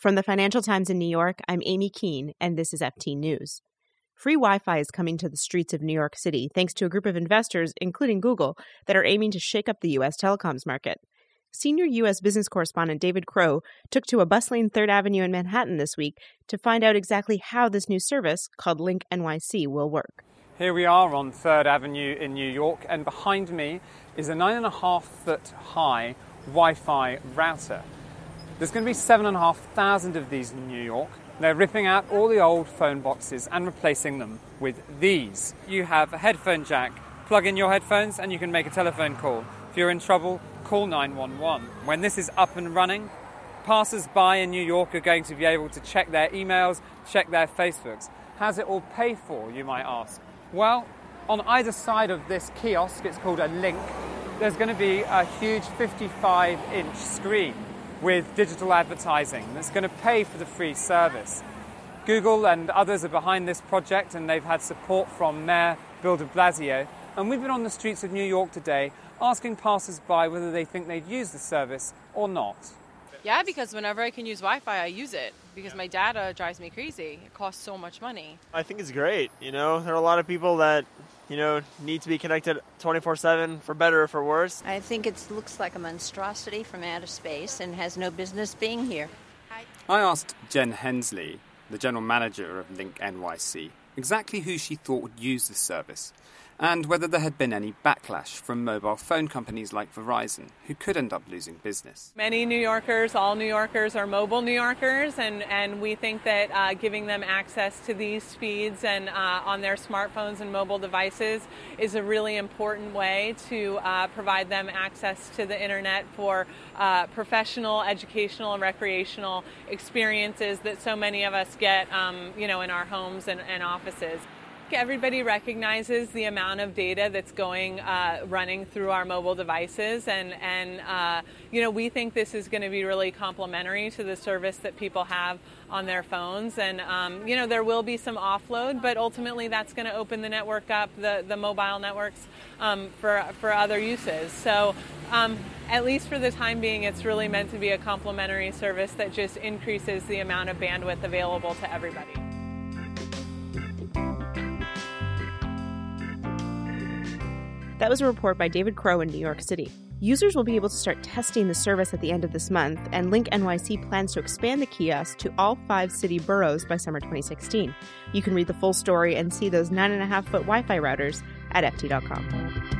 From the Financial Times in New York, I'm Amy Keene, and this is FT News. Free Wi Fi is coming to the streets of New York City thanks to a group of investors, including Google, that are aiming to shake up the U.S. telecoms market. Senior U.S. business correspondent David Crow took to a bustling Third Avenue in Manhattan this week to find out exactly how this new service, called Link NYC, will work. Here we are on Third Avenue in New York, and behind me is a nine and a half foot high Wi Fi router. There's going to be 7,500 of these in New York. They're ripping out all the old phone boxes and replacing them with these. You have a headphone jack, plug in your headphones, and you can make a telephone call. If you're in trouble, call 911. When this is up and running, passers by in New York are going to be able to check their emails, check their Facebooks. How's it all paid for, you might ask? Well, on either side of this kiosk, it's called a link, there's going to be a huge 55 inch screen with digital advertising that's going to pay for the free service. Google and others are behind this project and they've had support from Mayor Bill de Blasio. And we've been on the streets of New York today asking passers by whether they think they'd use the service or not. Yeah, because whenever I can use Wi Fi, I use it because my data drives me crazy. It costs so much money. I think it's great. You know, there are a lot of people that you know, need to be connected 24 7 for better or for worse. I think it looks like a monstrosity from outer space and has no business being here. I asked Jen Hensley, the general manager of Link NYC, exactly who she thought would use the service and whether there had been any backlash from mobile phone companies like Verizon, who could end up losing business. Many New Yorkers, all New Yorkers, are mobile New Yorkers, and, and we think that uh, giving them access to these speeds and uh, on their smartphones and mobile devices is a really important way to uh, provide them access to the internet for uh, professional, educational, and recreational experiences that so many of us get, um, you know, in our homes and, and offices. Everybody recognizes the amount of data that's going uh, running through our mobile devices, and and uh, you know we think this is going to be really complementary to the service that people have on their phones. And um, you know there will be some offload, but ultimately that's going to open the network up, the the mobile networks um, for for other uses. So. Um, at least for the time being, it's really meant to be a complementary service that just increases the amount of bandwidth available to everybody. That was a report by David Crow in New York City. Users will be able to start testing the service at the end of this month, and Link NYC plans to expand the kiosk to all five city boroughs by summer 2016. You can read the full story and see those 9.5 foot Wi Fi routers at FT.com.